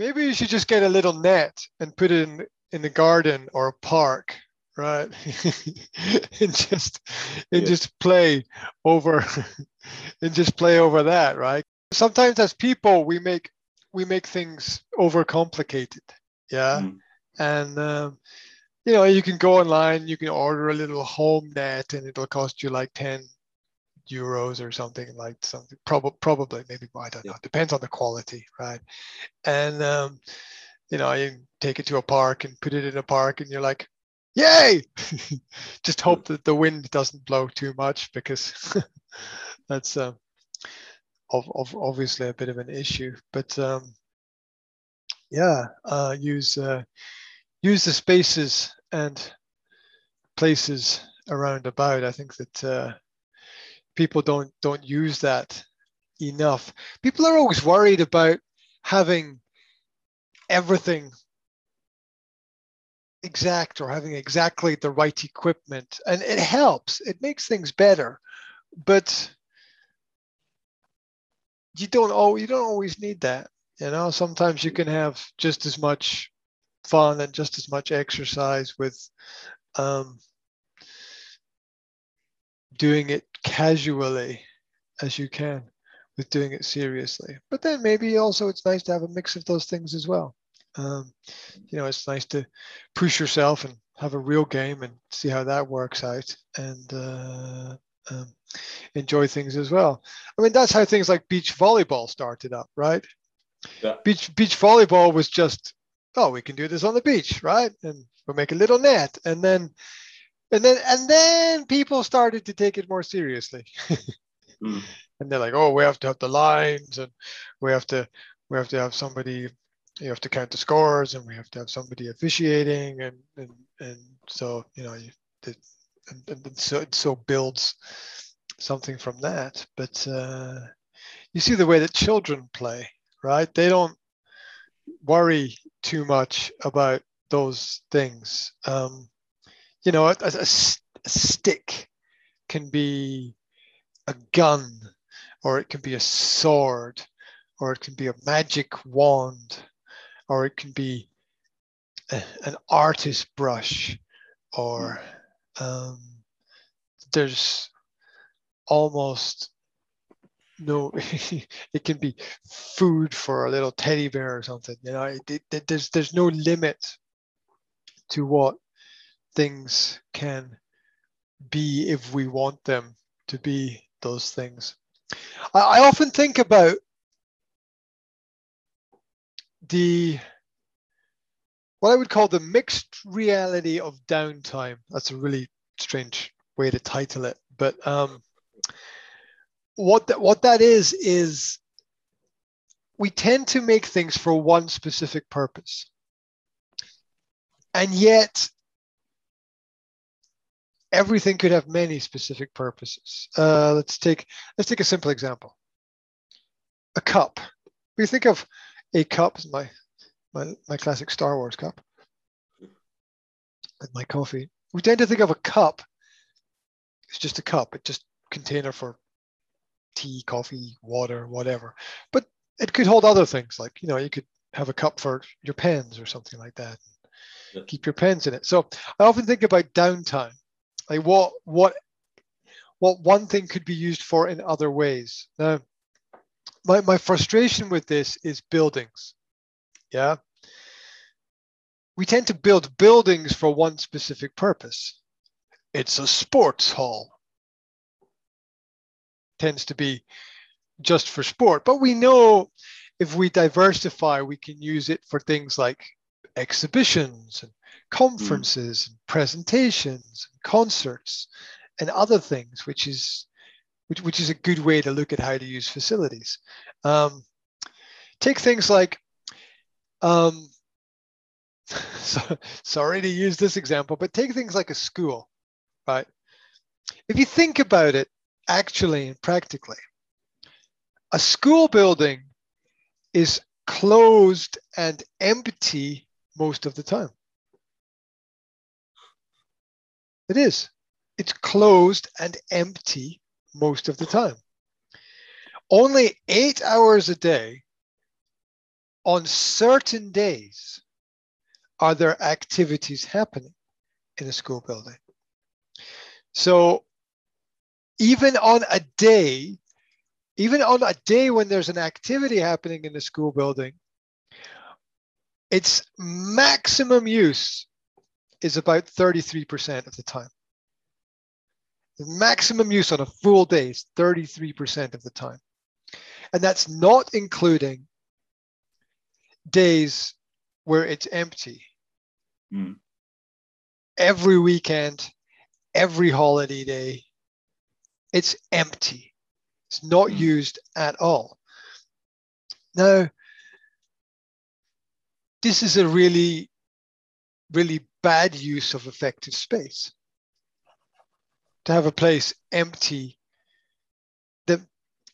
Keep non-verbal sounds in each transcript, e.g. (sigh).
maybe you should just get a little net and put it in in the garden or a park right (laughs) and just and yeah. just play over (laughs) and just play over that right sometimes as people we make we make things overcomplicated yeah mm. and um, you know you can go online you can order a little home net and it'll cost you like 10 euros or something like something probably probably maybe i don't know. Depends on the quality right? And um, you know you take it to a park and put it in a park and you're like yay! (laughs) Just hope that the wind doesn't blow too much because (laughs) that's uh, of, of obviously a bit of an issue. But um, yeah uh, use uh, use the spaces and places around about. I think that uh, people don't don't use that enough. People are always worried about having everything exact or having exactly the right equipment. And it helps. It makes things better. But you don't oh you don't always need that you know? Sometimes you can have just as much fun and just as much exercise with um, doing it casually as you can with doing it seriously. But then maybe also it's nice to have a mix of those things as well. Um, you know, it's nice to push yourself and have a real game and see how that works out and uh, um, enjoy things as well. I mean, that's how things like beach volleyball started up, right? Yeah. Beach beach volleyball was just, oh, we can do this on the beach, right? And we'll make a little net, and then and then and then people started to take it more seriously. (laughs) Mm. and they're like oh we have to have the lines and we have to we have to have somebody you have to count the scores and we have to have somebody officiating and and, and so you know you the, and, and so it so builds something from that. But uh, you see the way that children play right? They don't worry too much about those things. Um, you know, a, a, a stick can be a gun, or it can be a sword, or it can be a magic wand, or it can be a, an artist brush, or um, there's almost no (laughs) it can be food for a little teddy bear or something you know it, it, there's there's no limit to what things can be if we want them to be those things. I, I often think about the what I would call the mixed reality of downtime. That's a really strange way to title it, but um, what that what that is is we tend to make things for one specific purpose, and yet everything could have many specific purposes. Uh, let's take let's take a simple example. A cup. We think of a cup, my my my classic Star Wars cup, and my coffee. We tend to think of a cup. It's just a cup. It's just container for tea, coffee, water, whatever. But it could hold other things like you know you could have a cup for your pens or something like that. Keep your pens in it. So I often think about downtime like what what what one thing could be used for in other ways. Now, my, my frustration with this is buildings. Yeah. We tend to build buildings for one specific purpose. It's a sports hall. Tends to be just for sport. But we know if we diversify, we can use it for things like exhibitions and conferences mm. and presentations and concerts and other things, which is which, which is a good way to look at how to use facilities. Um, take things like um, (laughs) so, sorry to use this example, but take things like a school, right? If you think about it actually and practically, a school building is closed and empty most of the time. It is. It's closed and empty most of the time. Only eight hours a day on certain days are there activities happening in a school building. So even on a day, even on a day when there's an activity happening in the school building, its maximum use is about 33% of the time. The maximum use on a full day is 33% of the time. And that's not including days where it's empty. Mm. Every weekend, every holiday day, it's empty. It's not Mm. used at all. Now, this is a really, really bad use of effective space. To have a place empty, the,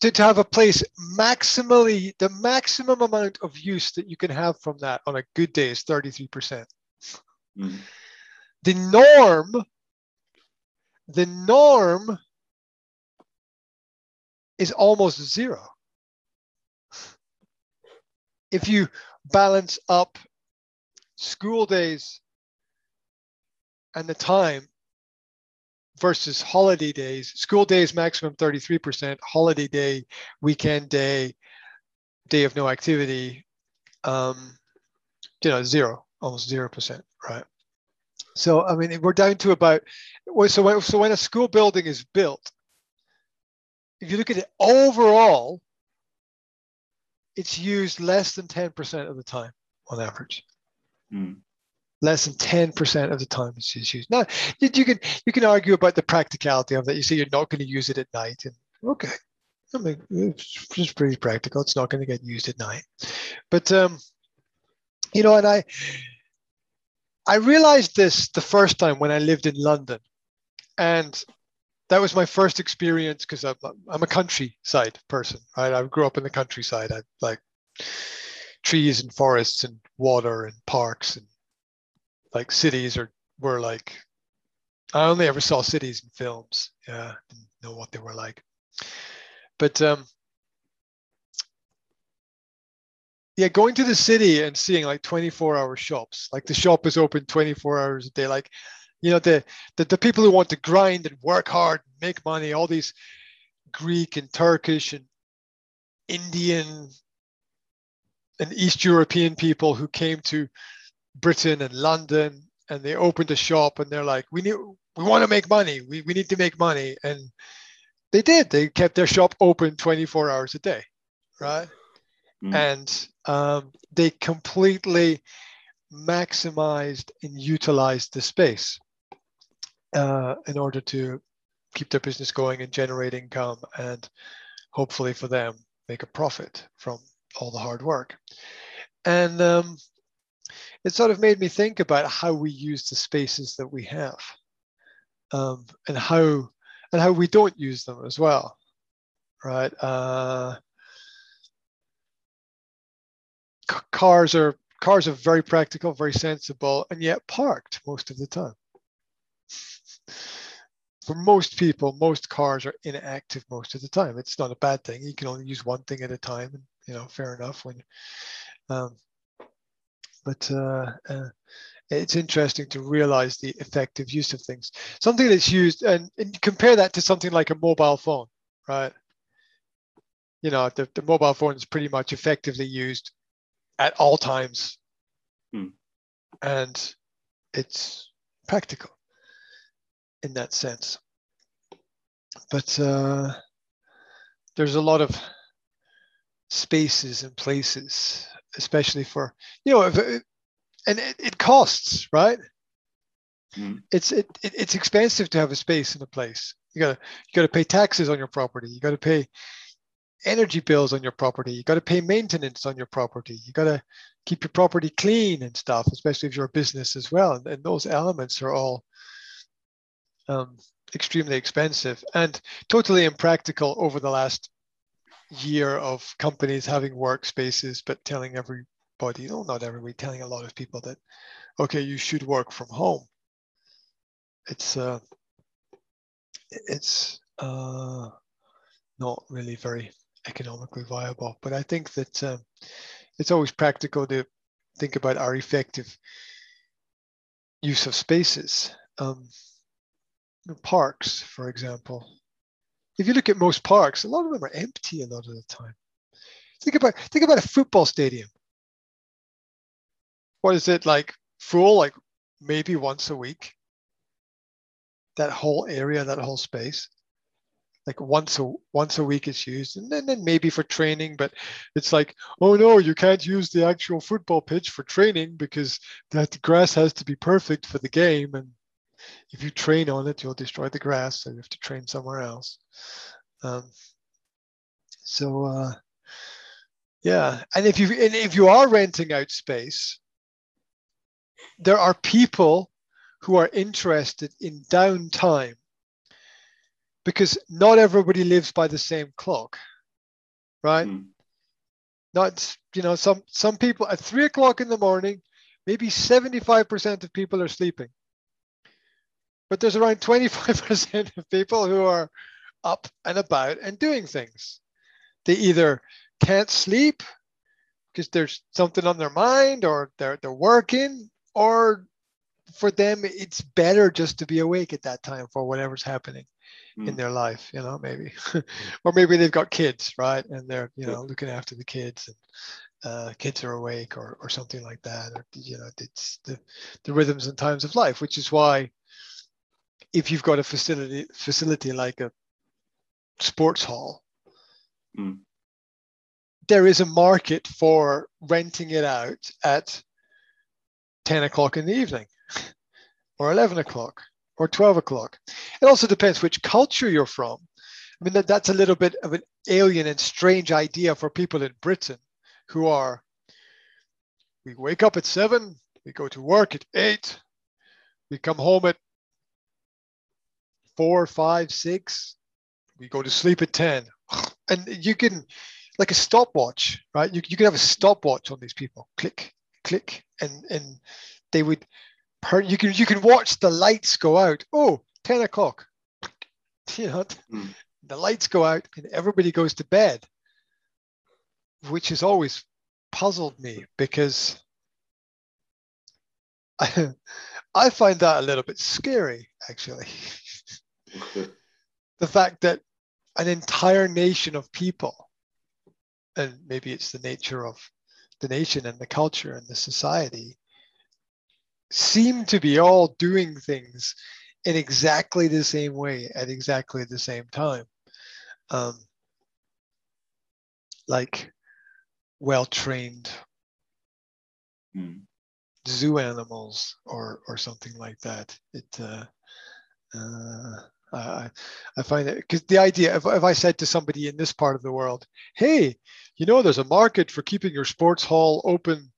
to, to have a place maximally, the maximum amount of use that you can have from that on a good day is 33%. Mm. The norm, the norm is almost zero. If you balance up school days and the time versus holiday days, school days maximum 33%, holiday day, weekend day, day of no activity, um, you know, zero, almost zero percent, right? So I mean, we're down to about so when, so when a school building is built, if you look at it overall, it's used less than 10% of the time on average. Mm. Less than 10% of the time it's just used. Now you, you can you can argue about the practicality of that. You say you're not going to use it at night, and okay, I mean it's just pretty practical. It's not going to get used at night, but um, you know, and I I realized this the first time when I lived in London, and that was my first experience because I'm, I'm a countryside person, right? I grew up in the countryside. I like trees and forests and water and parks and like cities are were like I only ever saw cities in films. Yeah, didn't know what they were like. But um yeah, going to the city and seeing like 24 hour shops, like the shop is open 24 hours a day, like you know the, the the people who want to grind and work hard and make money all these greek and turkish and indian and east european people who came to britain and london and they opened a shop and they're like we need we want to make money. We, we need to make money. And they did. They kept their shop open 24 hours a day right? Mm. and um, they completely maximized and utilized the space uh, in order to keep their business going and generate income and hopefully for them make a profit from all the hard work and um, it sort of made me think about how we use the spaces that we have um, and how and how we don't use them as well right uh, cars are cars are very practical, very sensible, and yet parked most of the time. For most people, most cars are inactive most of the time. It's not a bad thing. You can only use one thing at a time, and you know, fair enough. When, um, but uh, uh, it's interesting to realize the effective use of things. Something that's used, and, and compare that to something like a mobile phone, right? You know, the, the mobile phone is pretty much effectively used at all times. Hmm. And it's practical in that sense. But uh, there's a lot of spaces and places, especially for, you know, if, and it, it costs, right? Hmm. It's it, it it's expensive to have a space in a place. You gotta you gotta pay taxes on your property. You gotta pay energy bills on your property. You got to pay maintenance on your property. You got to keep your property clean and stuff, especially if you're a business as well. And, and those elements are all um, extremely expensive and totally impractical over the last year of companies having workspaces, but telling everybody, no, not everybody, telling a lot of people that, okay, you should work from home. It's uh, it's uh, not really very economically viable. But I think that um, it's always practical to think about our effective use of spaces. Um, parks, for example. If you look at most parks, a lot of them are empty a lot of the time. Think about think about a football stadium. What is it like full like maybe once a week? That whole area, that whole space. Like once a once a week it's used, and then, then maybe for training, but it's like, oh no, you can't use the actual football pitch for training because that grass has to be perfect for the game. And if you train on it, you'll destroy the grass, so you have to train somewhere else. Um, so uh, yeah, and if you and if you are renting out space, there are people who are interested in downtime because not everybody lives by the same clock, right? Mm. Not you know some some people at three o'clock in the morning, maybe seventy five percent of people are sleeping, but there's around twenty five percent of people who are up and about and doing things. They either can't sleep because there's something on their mind or they're they're working or for them it's better just to be awake at that time for whatever's happening mm. in their life you know maybe (laughs) or maybe they've got kids right and they're you know looking after the kids and uh, kids are awake or, or something like that or you know it's the, the rhythms and times of life which is why if you've got a facility facility like a sports hall mm. there is a market for renting it out at 10 o'clock in the evening (laughs) or 11 o'clock or 12 o'clock. It also depends which culture you're from. I mean, that, that's a little bit of an alien and strange idea for people in Britain who are, we wake up at seven, we go to work at eight, we come home at four, five, six, we go to sleep at 10. And you can, like a stopwatch, right? You, you can have a stopwatch on these people. Click, click, and and they would per, you can you can watch the lights go out. Oh, 10 o'clock. (laughs) You know, Mm. the lights go out and everybody goes to bed, which has always puzzled me because I, (laughs) I find that a little bit scary, actually. (laughs) (laughs) the fact that an entire nation of people, and maybe it's the nature of the nation and the culture and the society, seem to be all doing things in exactly the same way at exactly the same time. Um, like well trained Mm. zoo animals or or something like that. It uh, uh, I I find it because the idea if, if I said to somebody in this part of the world, hey, you know, there's a market for keeping your sports hall open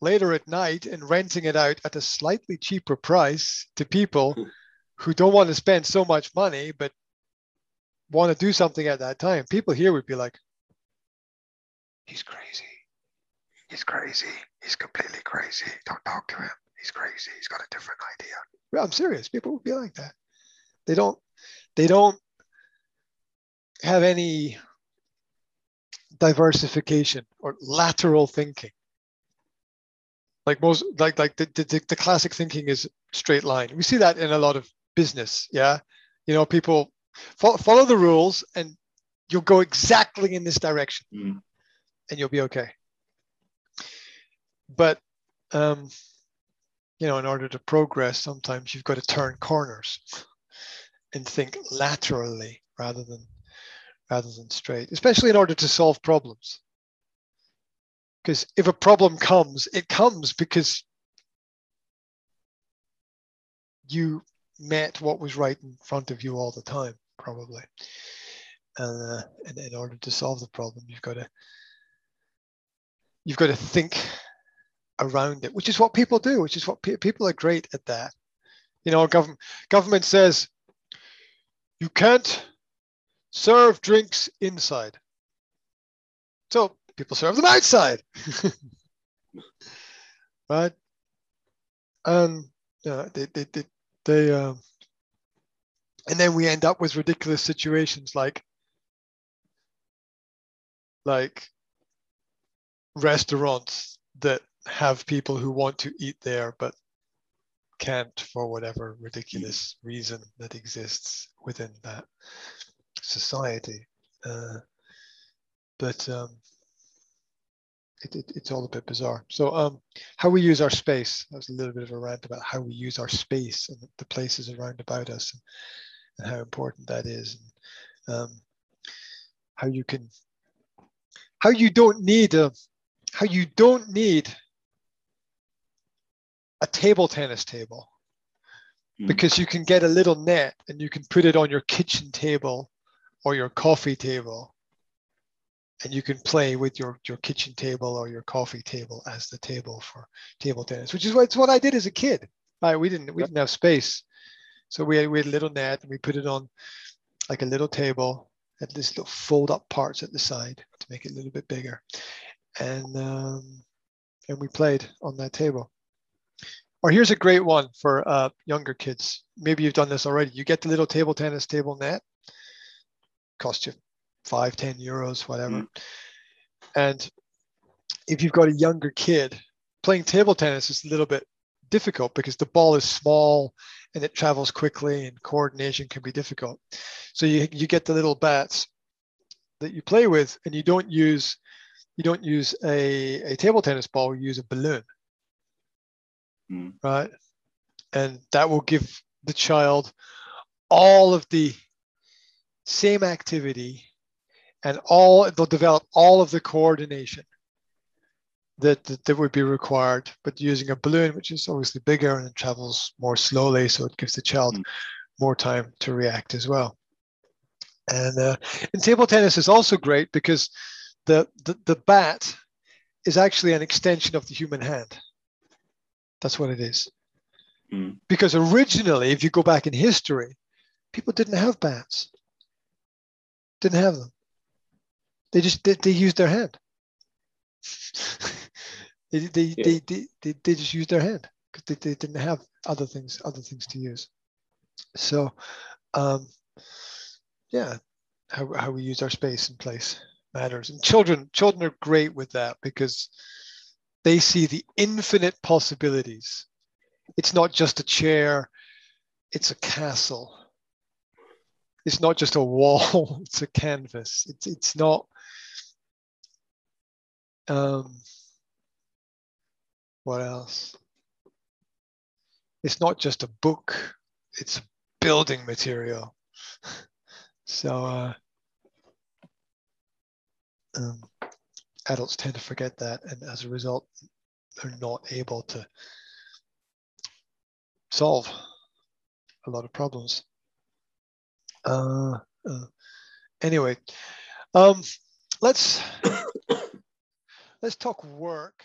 later at night and renting it out at a slightly cheaper price to people hmm. who don't want to spend so much money but want to do something at that time. People here would be like, he's crazy. He's crazy. He's completely crazy. Don't talk to him. He's crazy. He's got a different idea. Well, I'm serious. People would be like that. They don't. They don't have any diversification or lateral thinking. Like most, like like the, the, the classic thinking is straight line. We see that in a lot of business. Yeah, you know, people follow, follow the rules and you'll go exactly in this direction Mm. and you'll be okay. But um, you know, in order to progress, sometimes you've got to turn corners and think laterally rather than rather than straight, especially in order to solve problems. Because if a problem comes, it comes because you met what was right in front of you all the time, probably. Uh, and in order to solve the problem, you've got to you've got to think around it, which is what people do, which is what pe- people are great at that. You know, government government says you can't serve drinks inside. So people serve them outside. (laughs) right? And yeah, they they they, they um, and then we end up with ridiculous situations like like restaurants that have people who want to eat there but can't for whatever ridiculous reason that exists within that society. Uh, but um, it, it, it's all a bit bizarre. So um, how we use our space, that was a little bit of a rant about how we use our space and the places around about us and, and how important that is. And, um, how you can, how you don't need a, how you don't need a table tennis table mm. because you can get a little net and you can put it on your kitchen table or your coffee table and you can play with your, your kitchen table or your coffee table as the table for table tennis, which is what, it's what I did as a kid. Right, we didn't we didn't have space, so we had, we had a little net and we put it on like a little table, had this little fold up parts at the side to make it a little bit bigger, and um, and we played on that table. Or here's a great one for uh, younger kids. Maybe you've done this already. You get the little table tennis table net, cost you five, ten euros, whatever. Mm. And if you've got a younger kid, playing table tennis is a little bit difficult because the ball is small and it travels quickly and coordination can be difficult. So you, you get the little bats that you play with and you don't use you don't use a, a table tennis ball, you use a balloon. Mm. Right. And that will give the child all of the same activity and all they'll develop all of the coordination that, that, that would be required but using a balloon which is obviously bigger and travels more slowly so it gives the child mm. more time to react as well and uh, and table tennis is also great because the, the the bat is actually an extension of the human hand that's what it is mm. because originally if you go back in history people didn't have bats didn't have them they just they, they used their hand. (laughs) they, they, yeah. they, they, they, they just used their hand because they, they didn't have other things other things to use. So um, yeah, how, how we use our space and place matters. And children children are great with that because they see the infinite possibilities. It's not just a chair, it's a castle. It's not just a wall, (laughs) it's a canvas. It's it's not um, what else? It's not just a book, it's building material. (laughs) so uh, um, adults tend to forget that, and as a result, they're not able to solve a lot of problems. Uh, uh, anyway, um, let's (coughs) let's talk work